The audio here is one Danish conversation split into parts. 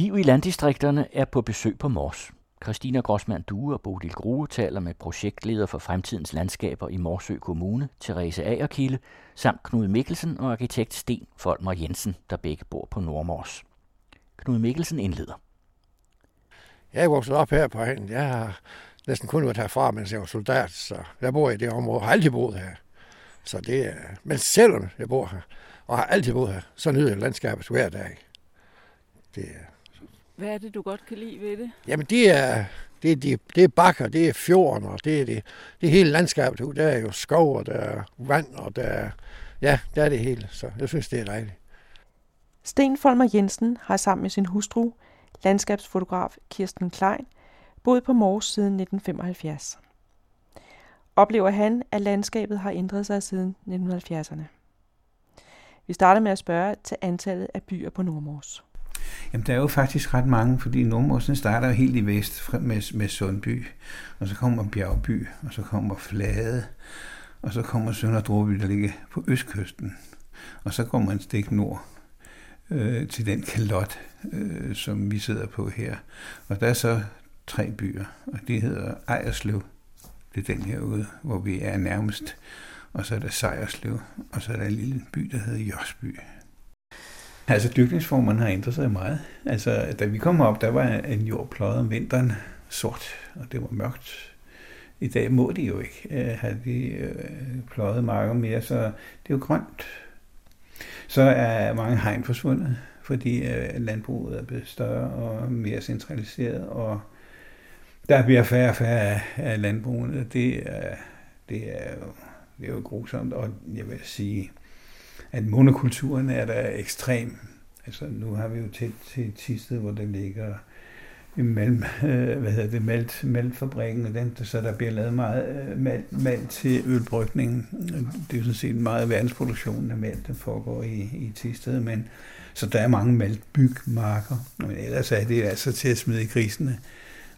Liv i landdistrikterne er på besøg på Mors. Christina Grossmann Due og Bodil Grue taler med projektleder for fremtidens landskaber i Morsø Kommune, Therese Agerkilde, samt Knud Mikkelsen og arkitekt Sten Folmer Jensen, der begge bor på Nordmors. Knud Mikkelsen indleder. Jeg er vokset op her på hegnen. Jeg har næsten kun været herfra, mens jeg var soldat, så jeg bor i det område. Jeg har altid boet her. Så det er, men selvom jeg bor her, og har altid boet her, så nyder jeg landskabet hver dag. Det er, hvad er det, du godt kan lide ved det? Jamen, det er, det er, det, det er bakker, det er fjorden, og det er, det, det er hele landskabet. Der er jo skov, og der er vand, og der er, ja, der er det hele. Så jeg synes, det er dejligt. Sten Folmer Jensen har sammen med sin hustru, landskabsfotograf Kirsten Klein, boet på Mors siden 1975. Oplever han, at landskabet har ændret sig siden 1970'erne. Vi starter med at spørge til antallet af byer på Nordmors. Jamen, der er jo faktisk ret mange, fordi Nordmorsen starter jo helt i vest med, med Sundby, og så kommer Bjergby, og så kommer Flade, og så kommer Sønderdråby, der ligger på østkysten. Og så går man et stik nord øh, til den kalot, øh, som vi sidder på her. Og der er så tre byer, og det hedder Ejerslev, det er den herude, hvor vi er nærmest, og så er der Sejerslev, og så er der en lille by, der hedder Jørsby. Altså dyrkningsformen har ændret sig meget. Altså da vi kom op, der var en jord pløjet om vinteren sort, og det var mørkt. I dag må de jo ikke øh, uh, have de øh, pløjet marker mere, så det er jo grønt. Så er mange hegn forsvundet, fordi øh, landbruget er blevet større og mere centraliseret, og der bliver færre og færre af landbrugene. Det er, det er, jo, det er jo grusomt, og jeg vil sige, at monokulturen er der ekstrem. Altså nu har vi jo tæt til Tisted, hvor der ligger mellem, øh, hvad hedder det, malt, maltfabrikken, og den, så der bliver lavet meget øh, malt, malt til ølbrygning. Det er jo sådan set meget verdensproduktionen af malt, der foregår i, i Tisted, men så der er mange maltbygmarker, men ellers er det altså til at smide i grisene,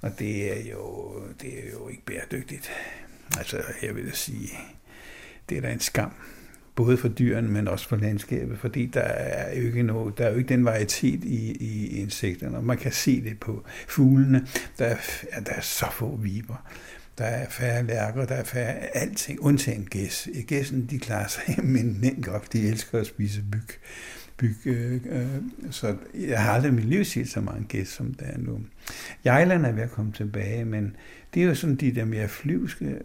og det er jo, det er jo ikke bæredygtigt. Altså, jeg vil sige, det er da en skam både for dyrene, men også for landskabet, fordi der er jo ikke, noget, der er jo ikke den varietet i, i insekterne, og man kan se det på fuglene. Der er, ja, der er så få viber. Der er færre lærker, der er færre alting, undtagen gæs. Gæssen, de klarer sig men godt, de elsker at spise byg. byg øh, øh, så jeg har aldrig i mit liv set så mange gæs, som der er nu. Jejlerne er ved at komme tilbage, men det er jo sådan de der mere flyvske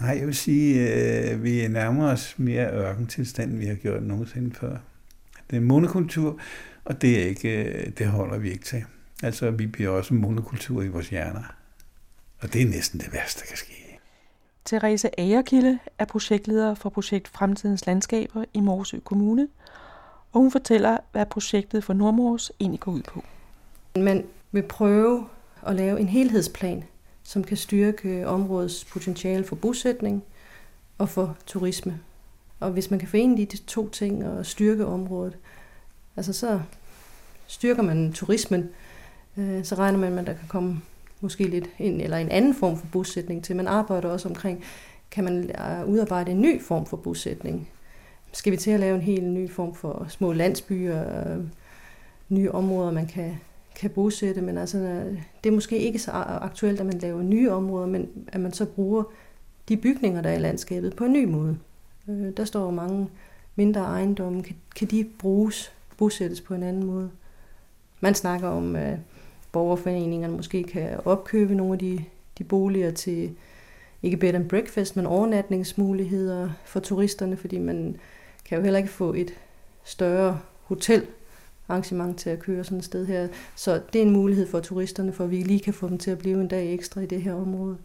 Nej, jeg vil sige, at øh, vi nærmer os mere ørkentilstand, end vi har gjort nogensinde før. Det er monokultur, og det, er ikke, øh, det holder vi ikke til. Altså, vi bliver også monokultur i vores hjerner. Og det er næsten det værste, der kan ske. Therese Agerkilde er projektleder for projekt Fremtidens Landskaber i Morsø Kommune, og hun fortæller, hvad projektet for Nordmors egentlig går ud på. Man vil prøve at lave en helhedsplan som kan styrke områdets potentiale for bosætning og for turisme. Og hvis man kan forene de to ting og styrke området, altså så styrker man turismen, øh, så regner man med, at der kan komme måske lidt en, eller en anden form for bosætning til. Man arbejder også omkring, kan man øh, udarbejde en ny form for bosætning? Skal vi til at lave en helt ny form for små landsbyer, øh, nye områder, man kan kan bosætte, men altså, øh, det er måske ikke så aktuelt, at man laver nye områder, men at man så bruger de bygninger, der er i landskabet, på en ny måde. Øh, der står mange mindre ejendomme. Kan, kan de bruges, bosættes på en anden måde? Man snakker om, at borgerforeningerne måske kan opkøbe nogle af de, de boliger til ikke bed and breakfast, men overnatningsmuligheder for turisterne, fordi man kan jo heller ikke få et større hotel arrangement til at køre sådan et sted her. Så det er en mulighed for turisterne, for at vi lige kan få dem til at blive en dag ekstra i det her område.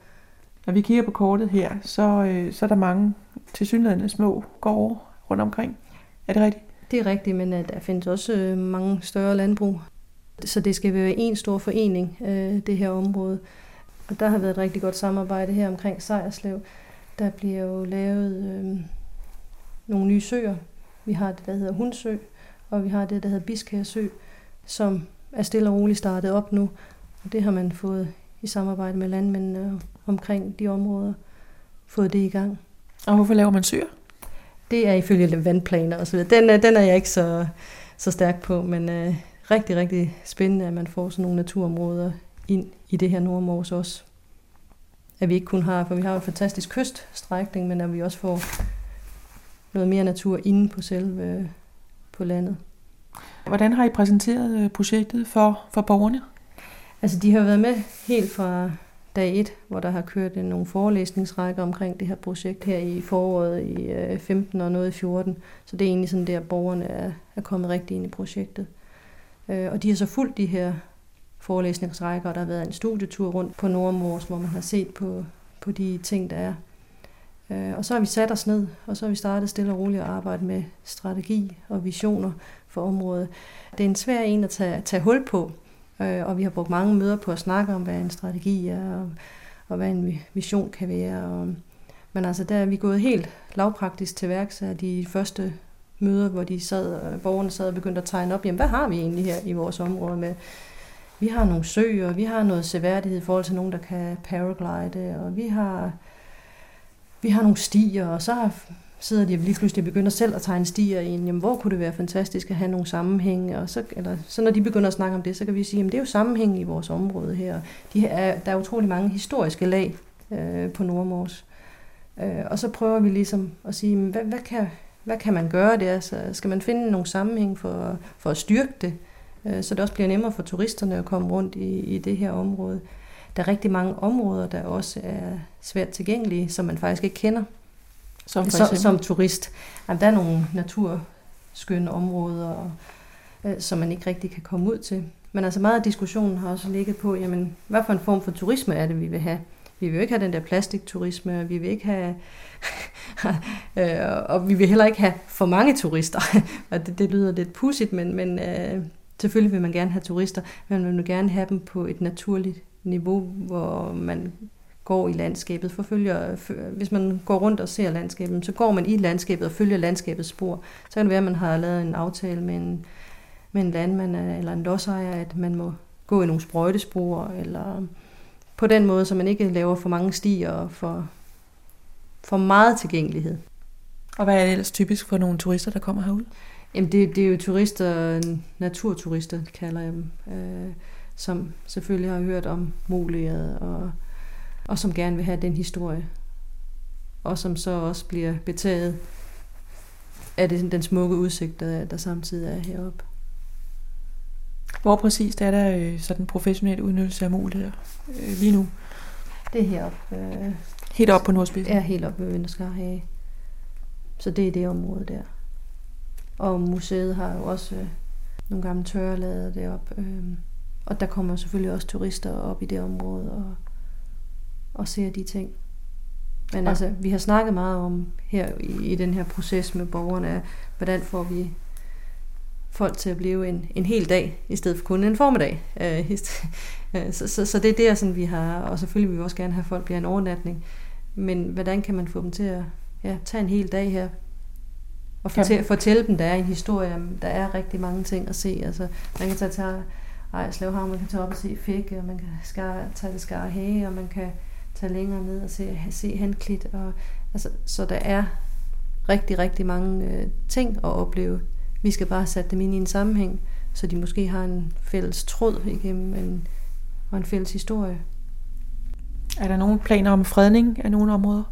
Når vi kigger på kortet her, så, øh, så er der mange tilsyneladende små gårde rundt omkring. Er det rigtigt? Det er rigtigt, men øh, der findes også øh, mange større landbrug. Så det skal være en stor forening, øh, det her område. Og der har været et rigtig godt samarbejde her omkring Sejerslev. Der bliver jo lavet øh, nogle nye søer. Vi har det, der hedder Hundsø, og vi har det, der hedder Biskær Sø, som er stille og roligt startet op nu. Og det har man fået i samarbejde med landmændene omkring de områder, fået det i gang. Og hvorfor laver man søer? Det er ifølge vandplaner og så videre. Den, den er jeg ikke så, så stærk på, men uh, rigtig, rigtig spændende, at man får sådan nogle naturområder ind i det her Nordmors også. At vi ikke kun har, for vi har en fantastisk kyststrækning, men at vi også får noget mere natur inde på selve på landet. Hvordan har I præsenteret øh, projektet for, for borgerne? Altså, de har været med helt fra dag 1, hvor der har kørt nogle forelæsningsrækker omkring det her projekt her i foråret i 15 øh, og noget i 14. Så det er egentlig sådan der, borgerne er, er kommet rigtig ind i projektet. Øh, og de har så fulgt de her forelæsningsrækker, og der har været en studietur rundt på Nordmors, hvor man har set på, på de ting, der er. Øh, og så har vi sat os ned, og så har vi startet stille og roligt at arbejde med strategi og visioner for området. Det er en svær en at tage, tage hul på, øh, og vi har brugt mange møder på at snakke om, hvad en strategi er, og, og hvad en vision kan være. Og, men altså, der er vi gået helt lavpraktisk til værks af de første møder, hvor de sad, øh, borgerne sad og begyndte at tegne op, jamen hvad har vi egentlig her i vores område med vi har nogle søer, vi har noget seværdighed i forhold til nogen, der kan paraglide, og vi har, vi har nogle stier, og så sidder de lige pludselig og begynder selv at tegne stier i en, jamen hvor kunne det være fantastisk at have nogle sammenhæng, og så, eller, så når de begynder at snakke om det, så kan vi sige, at det er jo sammenhæng i vores område her. De er, der er utrolig mange historiske lag øh, på Nordmors. Øh, og så prøver vi ligesom at sige, hvad, hvad, kan, hvad kan man gøre der? Så skal man finde nogle sammenhæng for, for at styrke det? Øh, så det også bliver nemmere for turisterne at komme rundt i, i det her område. Der er rigtig mange områder, der også er svært tilgængelige, som man faktisk ikke kender som, som, som turist. Jamen, der er nogle naturskønne områder, øh, som man ikke rigtig kan komme ud til. Men altså meget af diskussionen har også ligget på, jamen, hvad for en form for turisme er det, vi vil have? Vi vil jo ikke have den der plastikturisme, vi vil ikke have, øh, og vi vil heller ikke have for mange turister. og det, det lyder lidt pudsigt, men, men øh, Selvfølgelig vil man gerne have turister, men man vil gerne have dem på et naturligt niveau, hvor man går i landskabet, forfølger, hvis man går rundt og ser landskabet, så går man i landskabet og følger landskabets spor. Så kan det være, at man har lavet en aftale med en, med en landmand eller en lodsejer, at man må gå i nogle sprøjtespor, eller på den måde, så man ikke laver for mange stier og for, for meget tilgængelighed. Og hvad er det ellers typisk for nogle turister, der kommer herud? Jamen det, det er jo turister, naturturister kalder jeg dem, øh, som selvfølgelig har hørt om Moliet, og, og som gerne vil have den historie. Og som så også bliver betaget af det, den smukke udsigt, der, der samtidig er heroppe. Hvor præcist er der øh, sådan professionel udnyttelse af muligheder øh, lige nu? Det er heroppe. Øh, helt op på Nordspidsen? Ja, helt op ved Vinderskarhage. Så det er det område der. Og museet har jo også øh, nogle gamle tørrelader deroppe. Øh, og der kommer selvfølgelig også turister op i det område og, og ser de ting. Men ja. altså, vi har snakket meget om her i, i den her proces med borgerne, hvordan får vi folk til at blive en, en hel dag, i stedet for kun en formiddag. Øh, øh, så, så, så det er der, sådan, vi har, og selvfølgelig vil vi også gerne have, at folk bliver en overnatning. Men hvordan kan man få dem til at ja, tage en hel dag her og fortælle, fortælle dem, der er en historie, der er rigtig mange ting at se. Altså, man kan tage til Ejslev Havn, man kan tage op og se Fække, og man kan skar, tage til Skar Hage, og man kan tage længere ned og se, se Henklit. Og, altså, så der er rigtig, rigtig mange øh, ting at opleve. Vi skal bare sætte dem ind i en sammenhæng, så de måske har en fælles tråd igennem en, og en fælles historie. Er der nogle planer om fredning af nogle områder?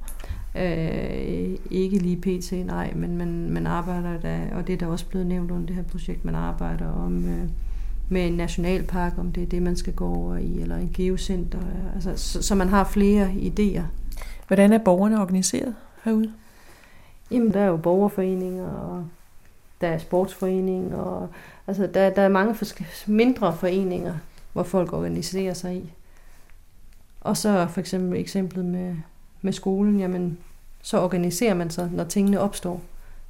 Øh, ikke lige pt, nej, men man, man arbejder da, og det er der også blevet nævnt under det her projekt, man arbejder om øh, med en nationalpark, om det er det, man skal gå over i, eller en geocenter, altså, så, så man har flere idéer. Hvordan er borgerne organiseret herude? Jamen, der er jo borgerforeninger, og der er sportsforeninger, og altså, der, der er mange mindre foreninger, hvor folk organiserer sig i. Og så for eksempel eksemplet med med skolen, jamen, så organiserer man sig, når tingene opstår.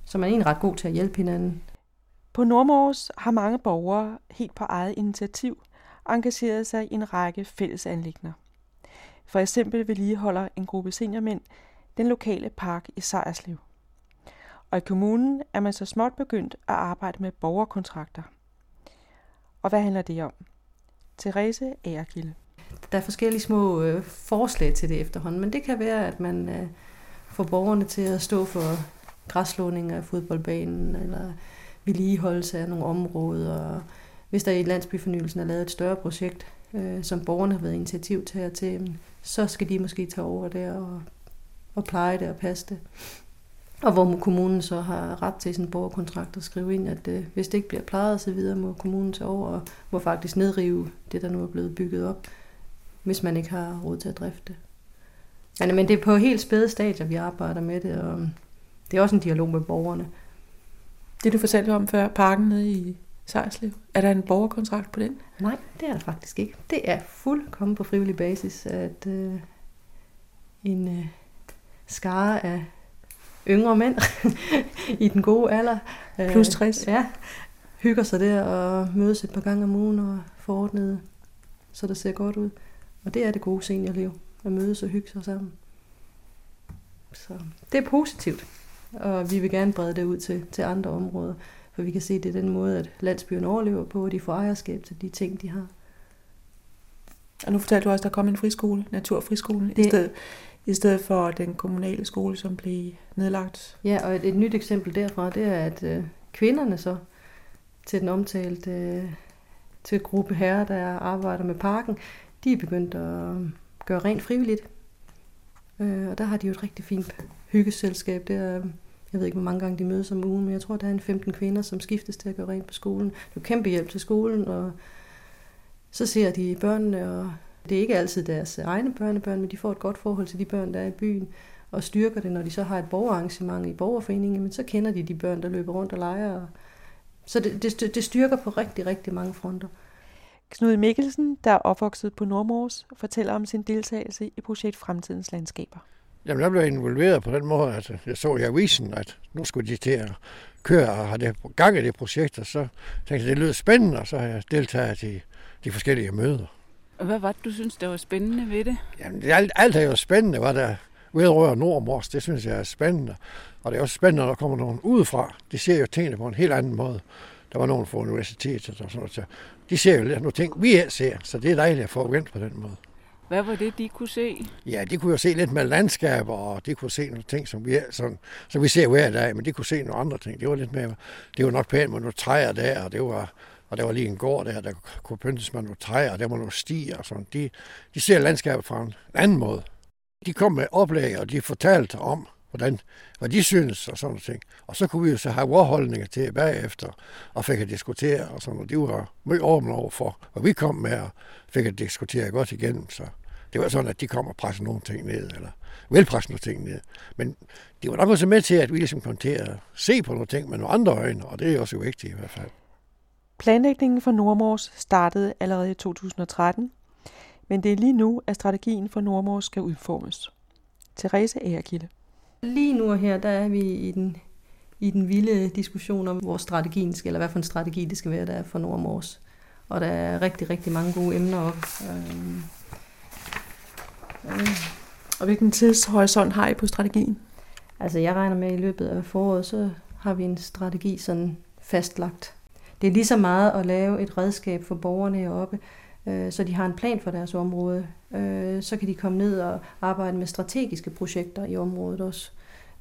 Så man er egentlig ret god til at hjælpe hinanden. På Nordmors har mange borgere helt på eget initiativ engageret sig i en række fællesanlægner. For eksempel vedligeholder en gruppe seniormænd den lokale park i Sejerslev. Og i kommunen er man så småt begyndt at arbejde med borgerkontrakter. Og hvad handler det om? Therese Ærkilde. Der er forskellige små øh, forslag til det efterhånden, men det kan være, at man øh, får borgerne til at stå for græslåning af fodboldbanen, eller vedligeholdelse af nogle områder, hvis der i landsbyfornyelsen er lavet et større projekt, øh, som borgerne har været initiativ til at til, så skal de måske tage over der og, og pleje det og passe det. Og hvor kommunen så har ret til sin borgerkontrakt at skrive ind, at øh, hvis det ikke bliver plejet så videre, må kommunen tage over og må faktisk nedrive det, der nu er blevet bygget op, hvis man ikke har råd til at drifte det. Men, men det er på helt spæde stadier, vi arbejder med det, og um, det er også en dialog med borgerne. Det du fortalte om før, parken nede i Sejrslev, er der en borgerkontrakt på den? Nej, det er der faktisk ikke. Det er fuldkommen på frivillig basis, at øh, en øh, skare af yngre mænd i den gode alder. Øh, Plus 60. Ja, hygger sig der og mødes et par gange om ugen og forordnet, så det ser godt ud. Og det er det gode seniorliv, at mødes og hygge sig sammen. Så det er positivt, og vi vil gerne brede det ud til, til andre områder, for vi kan se, at det er den måde, at landsbyen overlever på, og de får ejerskab til de ting, de har. Og nu fortalte du også, at der kom en friskole, Naturfriskolen, det, i, stedet, i stedet for den kommunale skole, som blev nedlagt. Ja, og et, et nyt eksempel derfra, det er, at øh, kvinderne så til den omtalte øh, til gruppe herrer, der arbejder med parken, de er begyndt at gøre rent frivilligt. Øh, og der har de jo et rigtig fint hyggeselskab. Det er, jeg ved ikke, hvor mange gange de mødes om ugen, men jeg tror, der er en 15 kvinder, som skiftes til at gøre rent på skolen. Det er kæmpe hjælp til skolen, og så ser de børnene, og det er ikke altid deres egne børnebørn, men de får et godt forhold til de børn, der er i byen, og styrker det, når de så har et borgerarrangement i borgerforeningen, men så kender de de børn, der løber rundt og leger. Og Så det, det, det styrker på rigtig, rigtig mange fronter. Knud Mikkelsen, der er opvokset på Nordmors, fortæller om sin deltagelse i projekt Fremtidens Landskaber. Jamen, jeg blev involveret på den måde, at jeg så i avisen, at nu skulle de til at køre og have det gang i det projekt, og så tænkte jeg, det lød spændende, og så har jeg deltaget i de forskellige møder. Og hvad var det, du synes, der var spændende ved det? Jamen, det, alt, alt er jo spændende, hvad der vedrører Nordmors. Det synes jeg er spændende. Og det er også spændende, når der kommer nogen udefra. De ser jo tingene på en helt anden måde. Der var nogen fra universitetet og sådan noget. Så de ser jo lidt nogle ting, vi ikke ser. Så det er dejligt at få vendt på den måde. Hvad var det, de kunne se? Ja, de kunne jo se lidt med landskaber, og de kunne se nogle ting, som vi, sådan, som vi ser hver dag, men de kunne se nogle andre ting. Det var lidt mere, det var nok pænt med nogle træer der, og det var, og der var lige en gård der, der kunne pyntes med nogle træer, og der var nogle stier og sådan. De, de ser landskabet fra en anden måde. De kom med oplæg, og de fortalte om, hvordan, hvad de synes og sådan ting. Og så kunne vi jo så have vores holdninger til bagefter, og fik at diskutere og sådan, og de var meget åbne over for, hvad vi kom med, og fik at diskutere godt igennem, så det var sådan, at de kom og pressede nogle ting ned, eller vil presse nogle ting ned. Men det var nok også med til, at vi ligesom kom til at se på nogle ting med nogle andre øjne, og det er også vigtigt i hvert fald. Planlægningen for Nordmors startede allerede i 2013, men det er lige nu, at strategien for Nordmors skal udformes. Therese Ærkilde. Lige nu her, der er vi i den, i den vilde diskussion om, hvor strategien skal, eller hvad for en strategi det skal være, der er for Nordmors. Og der er rigtig, rigtig mange gode emner op. Øhm. Og hvilken tidshorisont har I på strategien? Altså jeg regner med, at i løbet af foråret, så har vi en strategi sådan fastlagt. Det er lige så meget at lave et redskab for borgerne heroppe, øh, så de har en plan for deres område. Øh, så kan de komme ned og arbejde med strategiske projekter i området også.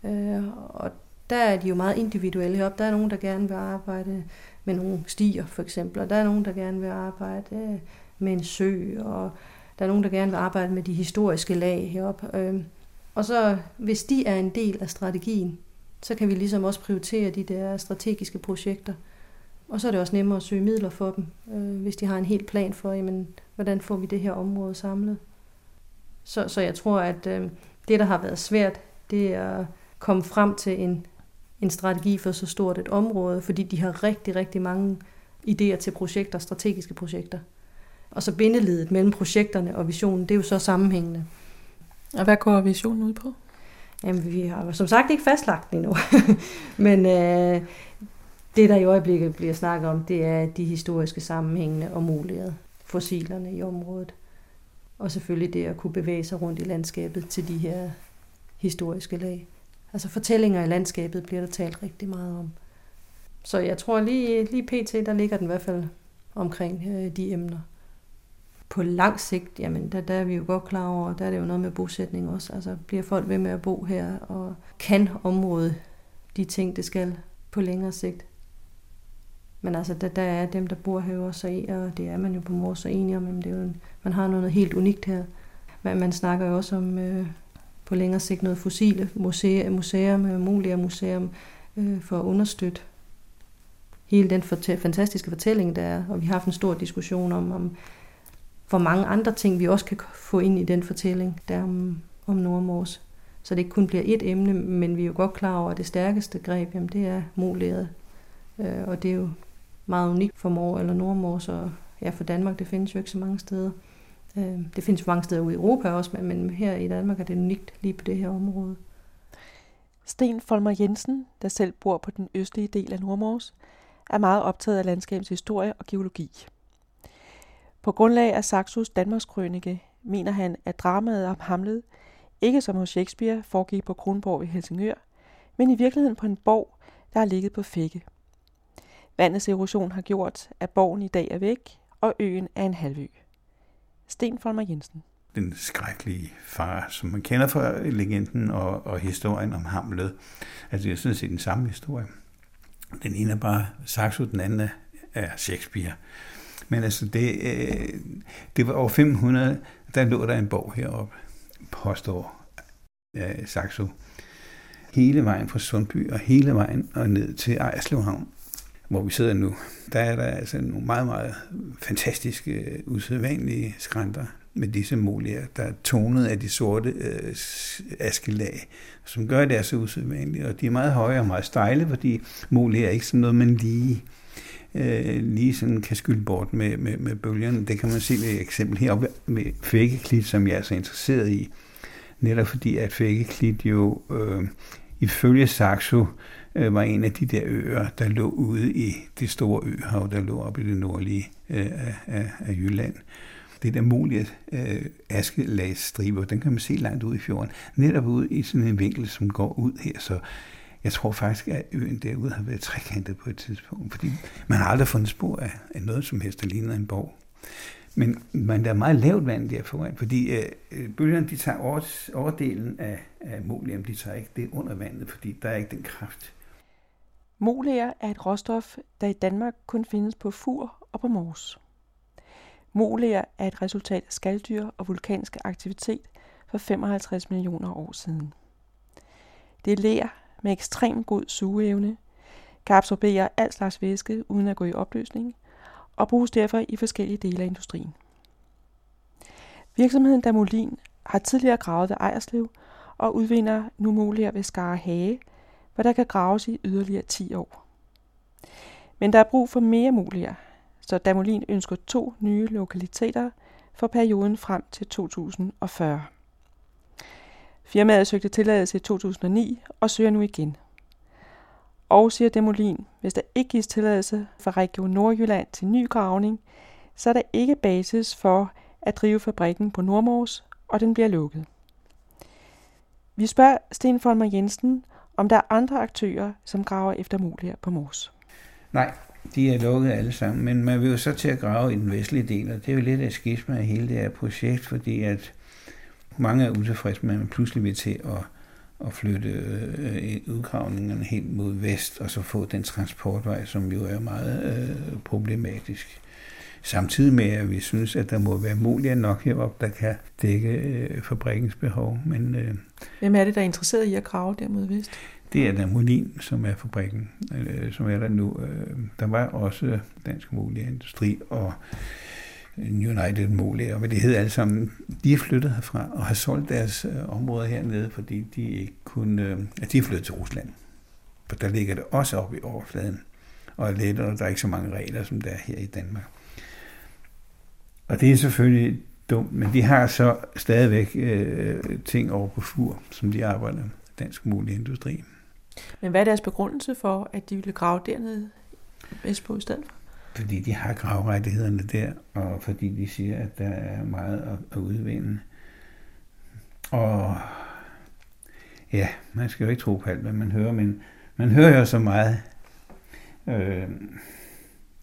Øh, og der er de jo meget individuelle heroppe. Der er nogen, der gerne vil arbejde med nogle stier, for eksempel, og der er nogen, der gerne vil arbejde øh, med en sø, og der er nogen, der gerne vil arbejde med de historiske lag heroppe. Øhm, og så, hvis de er en del af strategien, så kan vi ligesom også prioritere de der strategiske projekter. Og så er det også nemmere at søge midler for dem, øh, hvis de har en helt plan for, jamen, hvordan får vi det her område samlet. Så, så jeg tror, at øh, det, der har været svært, det er at komme frem til en, en strategi for så stort et område, fordi de har rigtig, rigtig mange idéer til projekter, strategiske projekter. Og så bindeledet mellem projekterne og visionen, det er jo så sammenhængende. Og hvad går visionen ud på? Jamen, vi har som sagt ikke fastlagt den endnu. Men øh, det, der i øjeblikket bliver snakket om, det er de historiske sammenhængende og muligheder. Fossilerne i området. Og selvfølgelig det at kunne bevæge sig rundt i landskabet til de her historiske lag. Altså fortællinger i landskabet bliver der talt rigtig meget om. Så jeg tror lige, lige pt, der ligger den i hvert fald omkring øh, de emner. På lang sigt, jamen der, der er vi jo godt klar over, der er det jo noget med bosætning også. Altså bliver folk ved med at bo her, og kan området de ting, det skal på længere sigt. Men altså, der, der er dem, der bor her også i, og det er man jo på Mors så enige om, jamen, det er jo en, man har noget helt unikt her. Man, man snakker jo også om øh, på længere sigt noget fossile museer, museum, øh, mulige museum, øh, for at understøtte hele den fortæ- fantastiske fortælling, der er. Og vi har haft en stor diskussion om, om hvor mange andre ting, vi også kan få ind i den fortælling, der om, om Nordmors. Så det ikke kun bliver et emne, men vi er jo godt klar over, at det stærkeste greb, jamen det er molæret. Øh, og det er jo meget unikt for Mor eller Nordmors, og ja, for Danmark, det findes jo ikke så mange steder. Øh, det findes jo mange steder ude i Europa også, men her i Danmark er det unikt lige på det her område. Sten Folmer Jensen, der selv bor på den østlige del af Nordmors, er meget optaget af landskabets historie og geologi. På grundlag af Saxos Danmarks Krønike mener han, at dramaet om Hamlet ikke som hos Shakespeare foregik på Kronborg i Helsingør, men i virkeligheden på en borg, der har ligget på Fække. Vandets erosion har gjort, at borgen i dag er væk, og øen er en halvø. Sten Folmer Jensen. Den skrækkelige far, som man kender fra legenden og, og historien om Hamlet. Altså det er sådan set den samme historie. Den ene er bare Saxo, den anden er Shakespeare. Men altså, det, øh, det var over 500, der lå der en borg heroppe, påstår øh, Saxo. Hele vejen fra Sundby og hele vejen og ned til Ejerslevhavn, hvor vi sidder nu, der er der altså nogle meget, meget fantastiske, øh, usædvanlige skrænter med disse molier, der er tonet af de sorte øh, askelag, som gør det så usædvanligt. Og de er meget høje og meget stejle, fordi molier er ikke sådan noget, man lige øh, lige sådan kan skylde bort med, med, med bølgerne. Det kan man se ved et eksempel heroppe med Fækkeklit, som jeg er så interesseret i. Netop fordi, at Fækkeklit jo øh, ifølge Saxo øh, var en af de der øer, der lå ude i det store øhav, der lå oppe i det nordlige øh, af, af, Jylland. Det der mulige øh, askelagsstriber, den kan man se langt ud i fjorden. Netop ud i sådan en vinkel, som går ud her. Så jeg tror faktisk, at øen derude har været trekantet på et tidspunkt, fordi man har aldrig fundet spor af, af noget som helst, der ligner en borg. Men, men der er meget lavt vand der foran, fordi øh, øh bølgerne de tager over, overdelen af, af molium, de tager ikke det under vandet, fordi der er ikke den kraft. Molier er et råstof, der i Danmark kun findes på Fur og på Mors. Molier er et resultat af skalddyr og vulkansk aktivitet for 55 millioner år siden. Det er ler med ekstrem god sugeevne, kan absorbere al slags væske uden at gå i opløsning og bruges derfor i forskellige dele af industrien. Virksomheden Damolin har tidligere gravet ved Ejerslev og udvinder nu muligheder ved Skare Hage, hvor der kan graves i yderligere 10 år. Men der er brug for mere muligheder, så Damolin ønsker to nye lokaliteter for perioden frem til 2040. Firmaet søgte tilladelse i 2009 og søger nu igen. Og siger Demolin, hvis der ikke gives tilladelse fra Region Nordjylland til ny gravning, så er der ikke basis for at drive fabrikken på Nordmors, og den bliver lukket. Vi spørger Sten Folmer Jensen, om der er andre aktører, som graver efter muligheder på Mors. Nej, de er lukket alle sammen, men man vil jo så til at grave i den vestlige del, og det er jo lidt af skisma af hele det her projekt, fordi at mange er utilfredse med, at man pludselig vil til at, at flytte øh, udgravningerne helt mod vest, og så få den transportvej, som jo er meget øh, problematisk. Samtidig med, at vi synes, at der må være mulighed nok heroppe, der kan dække øh, fabrikkens behov. Men, øh, Hvem er det, der er interesseret i at grave der mod vest? Det er der Molin, som er fabrikken, øh, som er der nu. Øh, der var også Dansk Mulig Industri og United Molier, hvad det hedder alle sammen, de er flyttet herfra og har solgt deres øh, områder hernede, fordi de ikke kunne, øh, at de er flyttet til Rusland. For der ligger det også oppe i overfladen, og er lettere, og der er ikke så mange regler, som der er her i Danmark. Og det er selvfølgelig dumt, men de har så stadigvæk øh, ting over på fur, som de arbejder med, dansk mulig industri. Men hvad er deres begrundelse for, at de ville grave dernede vestpå i stedet for? Fordi de har gravrettighederne der, og fordi de siger, at der er meget at, at udvinde. Og ja, man skal jo ikke tro på alt, hvad man hører, men man hører jo så meget. Øh,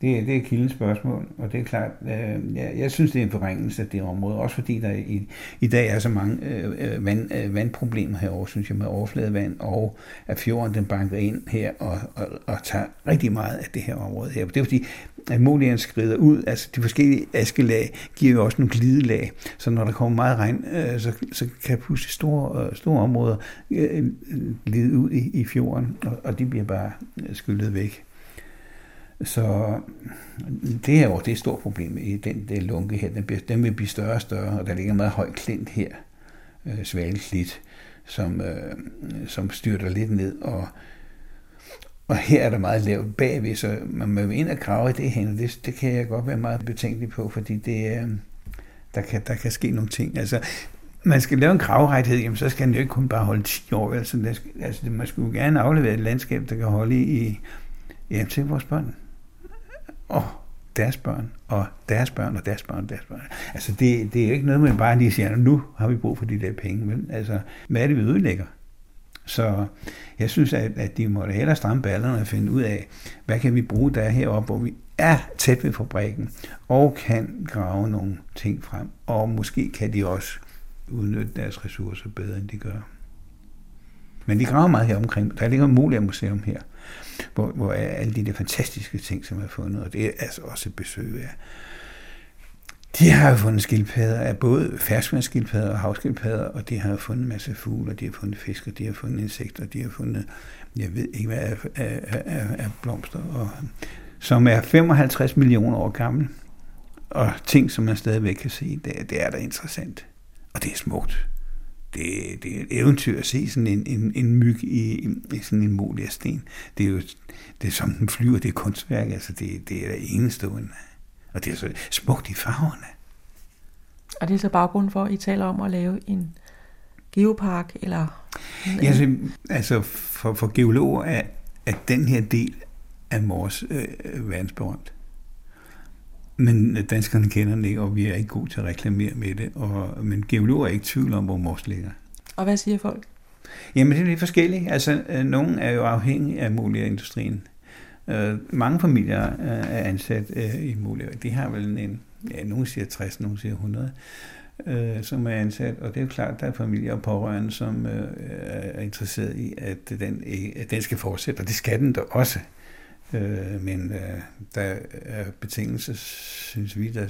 det, det er kildens spørgsmål, og det er klart, øh, jeg, jeg synes, det er en forringelse af det område, også fordi der i, i dag er så mange øh, øh, vand, øh, vandproblemer herovre, synes jeg, med overfladevand, og at fjorden den banker ind her og, og, og tager rigtig meget af det her område her. Det er fordi, at molieren skrider ud, altså de forskellige askelag giver jo også nogle glidelag, så når der kommer meget regn, øh, så, så kan pludselig store, øh, store områder øh, øh, glide ud i, i fjorden, og, og de bliver bare skyllet væk. Så det er jo det er et stort problem i den der lunke her. Den, bliver, den vil blive større og større, og der ligger en meget høj klint her, øh, svaleklit, som, øh, som styrter lidt ned, og, og her er der meget lavt bagved, så man må ind og grave i det her, det, det kan jeg godt være meget betænkelig på, fordi det er, der, kan, der kan ske nogle ting. Altså, man skal lave en gravrettighed, jamen, så skal den jo ikke kun bare holde 10 år. Altså, der skal, altså, man skulle gerne aflevere et landskab, der kan holde i, i ja, til vores børn og deres børn, og deres børn, og deres børn, og deres børn. Altså, det, det er jo ikke noget, man bare lige siger, nu har vi brug for de der penge. Men altså, hvad er det, vi ødelægger? Så jeg synes, at, at de må hellere stramme ballerne og finde ud af, hvad kan vi bruge der heroppe, hvor vi er tæt ved fabrikken, og kan grave nogle ting frem. Og måske kan de også udnytte deres ressourcer bedre, end de gør. Men de graver meget her omkring. Der ligger et muligt museum her hvor, hvor er alle de der fantastiske ting, som er fundet, og det er altså også et besøg af. De har jo fundet skildpadder af både ferskvandsskildpadder og havskildpadder, og de har fundet en masse fugle, og de har fundet fisk, og de har fundet insekter, og de har fundet, jeg ved ikke hvad, af, af, af, af blomster, og, som er 55 millioner år gammel. Og ting, som man stadigvæk kan se, det, det er da interessant. Og det er smukt det, det er et eventyr at se sådan en, en, en myg i, i sådan en mol af sten. Det er jo det er som den flyver, det er kunstværk, altså det, det er enestående. Og det er så smukt i farverne. Og det er så baggrunden for, at I taler om at lave en geopark, eller? Ja, altså, altså for, for geologer er, er den her del af Mors øh, verdensberømt. Men danskerne kender den ikke, og vi er ikke gode til at reklamere med det. Og, men geologer er ikke tvivl om, hvor mors ligger. Og hvad siger folk? Jamen, det er lidt forskelligt. Altså, øh, nogle er jo afhængige af mulierindustrien. Uh, mange familier uh, er ansat i mulier. De har vel en, ja, nogen siger 60, nogen siger 100, uh, som er ansat. Og det er jo klart, der er familier og pårørende, som er interesseret i, at den, at den skal fortsætte. Og det skal den da også. Øh, Øh, men øh, der er betingelser, synes vi, der,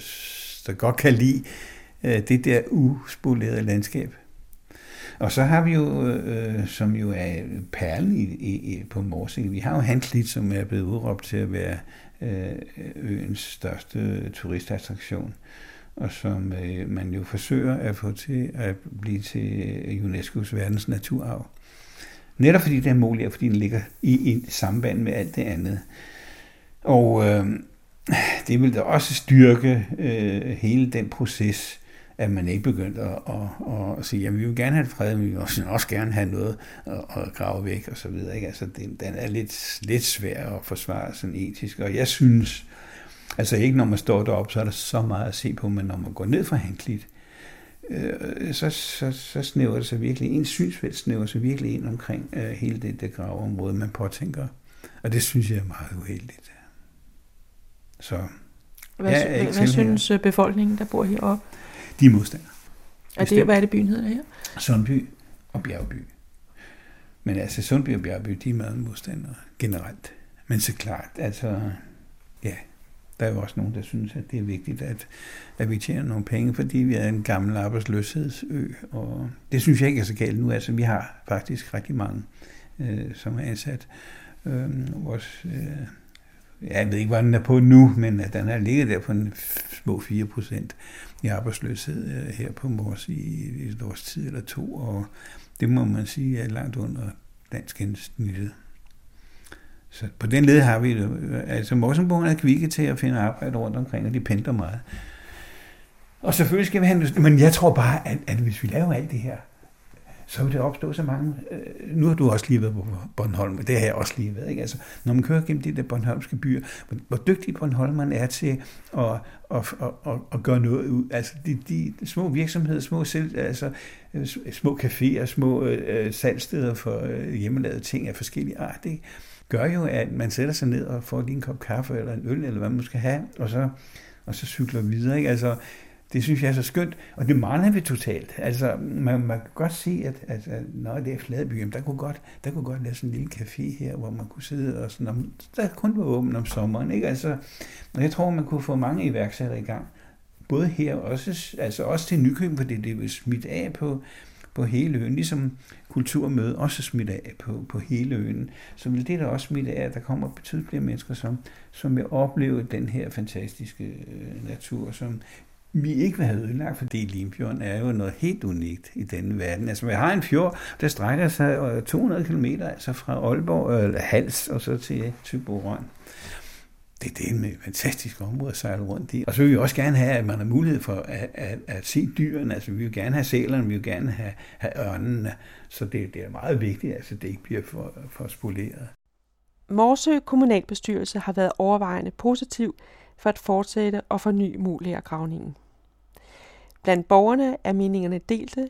der godt kan lide øh, det der uspolerede landskab. Og så har vi jo, øh, som jo er perlen i, i, på Morsing, vi har jo Hanklit, som er blevet udråbt til at være øh, øens største turistattraktion, og som øh, man jo forsøger at få til at blive til UNESCO's verdens naturarv. Netop fordi den er mulig, og fordi den ligger i, i samband med alt det andet. Og øh, det vil da også styrke øh, hele den proces, at man ikke begyndte at, at, at sige, at vi vil gerne have fred, men vi vil også, også gerne have noget at, at grave væk og så videre. Ikke? Altså, den, den er lidt, lidt svær at forsvare sådan etisk, og jeg synes, altså ikke når man står deroppe, så er der så meget at se på, men når man går ned fra Hanklit, øh, så, så, så snæver det sig virkelig, en synsfelt snæver sig virkelig ind omkring øh, hele det der gravområde, man påtænker. Og det synes jeg er meget uheldigt. Så hvad, ja, hvad, hvad synes her. befolkningen, der bor heroppe? De er modstandere. Er det, hvad er det byen hedder her? Sundby og Bjergby. Men altså Sundby og Bjergby, de er meget modstandere generelt. Men så klart, altså, ja, der er jo også nogen, der synes, at det er vigtigt, at, at vi tjener nogle penge, fordi vi er en gammel arbejdsløshedsø, og det synes jeg ikke er så galt nu. Altså, vi har faktisk rigtig mange, øh, som er ansat. Øh, vores, øh, jeg ved ikke, hvad den er på nu, men at den har ligget der på en små 4 procent i arbejdsløshed øh, her på Mors i, i et års tid eller to, og det må man sige er langt under dansk gennemsnittet. Så på den led har vi det. Altså Morsenborg er kvikke til at finde arbejde rundt omkring, og de pendler meget. Og selvfølgelig skal vi have men jeg tror bare, at, at hvis vi laver alt det her, så vil det opstå så mange... Øh, nu har du også lige været på Bornholm, og det har jeg også lige været. Ikke? Altså, når man kører gennem de der bornholmske byer, hvor, hvor dygtig Bornholmeren er til at, at, at, at, at gøre noget ud. Altså, de, de små virksomheder, små, selv, altså, øh, små caféer, små øh, salgsteder for øh, hjemmelavede ting af forskellige art, ikke? Gør jo, at man sætter sig ned og får lige en kop kaffe eller en øl, eller hvad man skal have, og så, og så cykler videre. Ikke? Altså, det synes jeg er så skønt, og det mangler vi totalt. Altså, man, man kan godt se, at, at, at når det er Fladby, der kunne godt, der kunne godt være sådan en lille café her, hvor man kunne sidde og sådan, om, der kun var åben om sommeren, ikke? Altså, og jeg tror, man kunne få mange iværksættere i gang. Både her også, altså også til Nykøbing, fordi det er smidt af på, på hele øen, ligesom kulturmøde også smidt af på, på hele øen, så vil det der også smitte af, at der kommer betydeligt flere mennesker, som, som vil opleve den her fantastiske øh, natur, som vi ikke vil have ødelagt, fordi Limfjorden er jo noget helt unikt i denne verden. Altså, vi har en fjord, der strækker sig øh, 200 km, altså fra Aalborg, eller Hals, og så til Tyborøn. Det, det er et fantastisk område at sejle rundt i. Og så vil vi også gerne have, at man har mulighed for at, at, at se dyrene. Altså, vi vil gerne have sælerne, vi vil gerne have, have ørnene. Så det, det er meget vigtigt, at altså, det ikke bliver for, for spoleret. Morsø kommunalbestyrelse har været overvejende positiv for at fortsætte og forny muligere gravningen. Blandt borgerne er meningerne delte,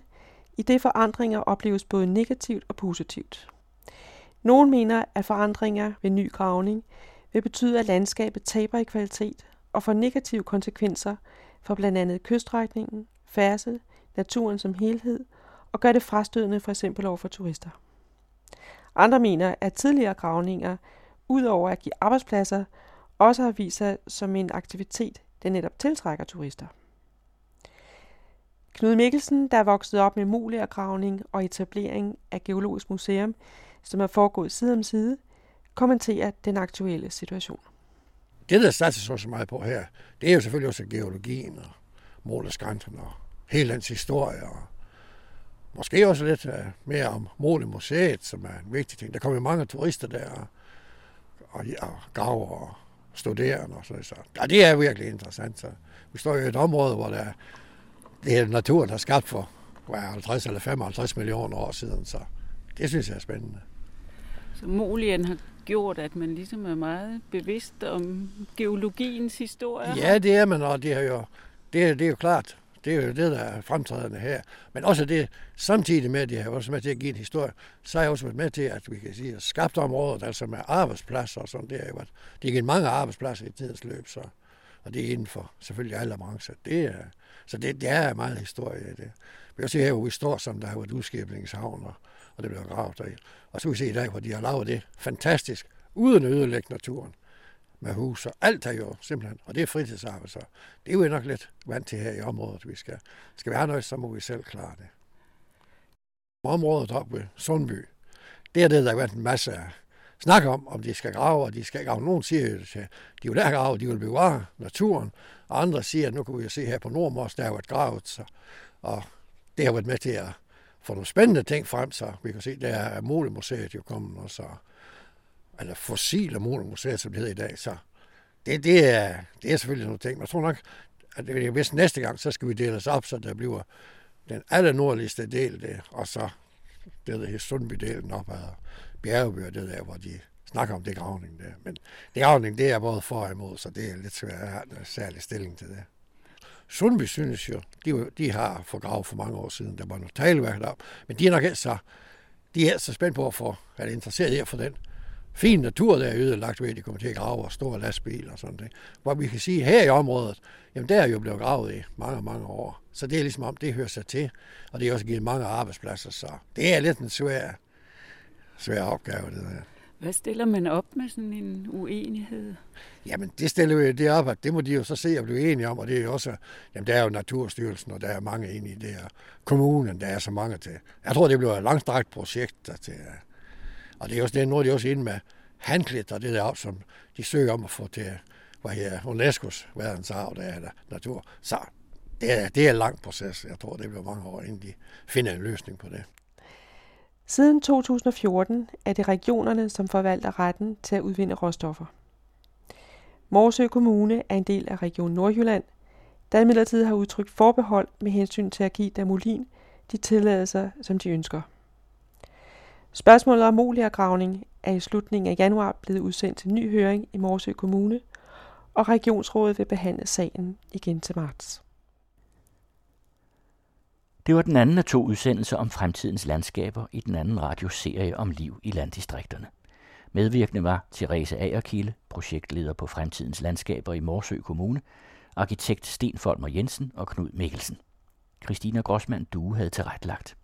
i det forandringer opleves både negativt og positivt. Nogle mener, at forandringer ved ny gravning vil betyde, at landskabet taber i kvalitet og får negative konsekvenser for blandt andet kyststrækningen, færdsel, naturen som helhed og gør det frastødende for eksempel over for turister. Andre mener, at tidligere gravninger, udover at give arbejdspladser, også har vist sig som en aktivitet, der netop tiltrækker turister. Knud Mikkelsen, der er vokset op med gravning og etablering af Geologisk Museum, som er foregået side om side, kommenterer den aktuelle situation. Det, der satser så meget på her, det er jo selvfølgelig også geologien og måleskrænten og hele dens historie og måske også lidt uh, mere om Målemuseet, som er en vigtig ting. Der kommer jo mange turister der og, og, og graver og studerende og sådan så. Ja, det er virkelig interessant. Så vi står i et område, hvor der, det er naturen, der er skabt for 50 eller 55 millioner år siden, så det synes jeg er spændende. Så Molien har gjort, at man ligesom er meget bevidst om geologiens historie? Ja, det er man, og det er jo, det er, det er jo klart. Det er jo det, der er fremtrædende her. Men også det, samtidig med, at det har også med til at give en historie, så har jeg også været med til, at vi kan sige, at skabt området, altså med arbejdspladser og sådan, det er jo, at det givet mange arbejdspladser i tidens løb, så, og det er inden for selvfølgelig alle brancher. Det er, så det, det er meget historie i det. Vi kan se her, hvor vi står, som der har været udskibningshavn, og, og det bliver gravet der. Og så kan vi se i dag, hvor de har lavet det fantastisk, uden at ødelægge naturen med hus og alt er jo simpelthen, og det er fritidsarbejde, så det er jo nok lidt vant til her i området. Vi skal, skal vi have noget, så må vi selv klare det. Området oppe ved Sundby, det er det, der har været en masse snak om, om de skal grave, og de skal grave. Nogen siger jo, at de vil der grave, de vil bevare naturen, og andre siger, at nu kan vi jo se her på Nordmors, der har jo gravet, så, og det har været med til at få nogle spændende ting frem, så vi kan se, der er Molemuseet jo kommet, og så eller fossile museet, som det hedder i dag. Så det, det, er, det er selvfølgelig nogle ting. Men jeg tror nok, at det, hvis næste gang, så skal vi dele os op, så der bliver den aller nordligste del, det, og så det der Sundby-delen op ad Bjergeby, det der, hvor de snakker om det gravning der. Men det gravning, det er både for og imod, så det er lidt svært at have en særlig stilling til det. Sundby synes jo, de, de har forgravet for mange år siden, der var noget talværk der, men de er nok ikke så, de er så spændt på at få, er interesseret i at få den fin natur, der er ødelagt ved, at de kommer til at grave og store lastbiler og sådan noget. Hvor vi kan sige, at her i området, jamen der er jo blevet gravet i mange, mange år. Så det er ligesom om, det hører sig til, og det er også givet mange arbejdspladser, så det er lidt en svær, svær opgave, det der. Hvad stiller man op med sådan en uenighed? Jamen, det stiller jo det op, at det må de jo så se og blive enige om, og det er jo også, jamen der er jo Naturstyrelsen, og der er mange enige i det og Kommunen, der er så mange til. Jeg tror, det bliver et langstrakt projekt der til, øh, og det er også det, nu er de også inde med handklædt og det der op, som de søger om at få til hvad her, UNESCO's verdensarv, der er der natur. Så det er, det er en lang proces. Jeg tror, det bliver mange år, inden de finder en løsning på det. Siden 2014 er det regionerne, som forvalter retten til at udvinde råstoffer. Morsø Kommune er en del af Region Nordjylland, der imidlertid har udtrykt forbehold med hensyn til at give Damolin de tilladelser, som de ønsker. Spørgsmålet om gravning er i slutningen af januar blevet udsendt til ny høring i Morsø Kommune, og regionsrådet vil behandle sagen igen til marts. Det var den anden af to udsendelser om fremtidens landskaber i den anden radioserie om liv i landdistrikterne. Medvirkende var Therese Agerkilde, projektleder på Fremtidens Landskaber i Morsø Kommune, arkitekt Sten Folmer Jensen og Knud Mikkelsen. Christina Grossmann Due havde tilrettelagt.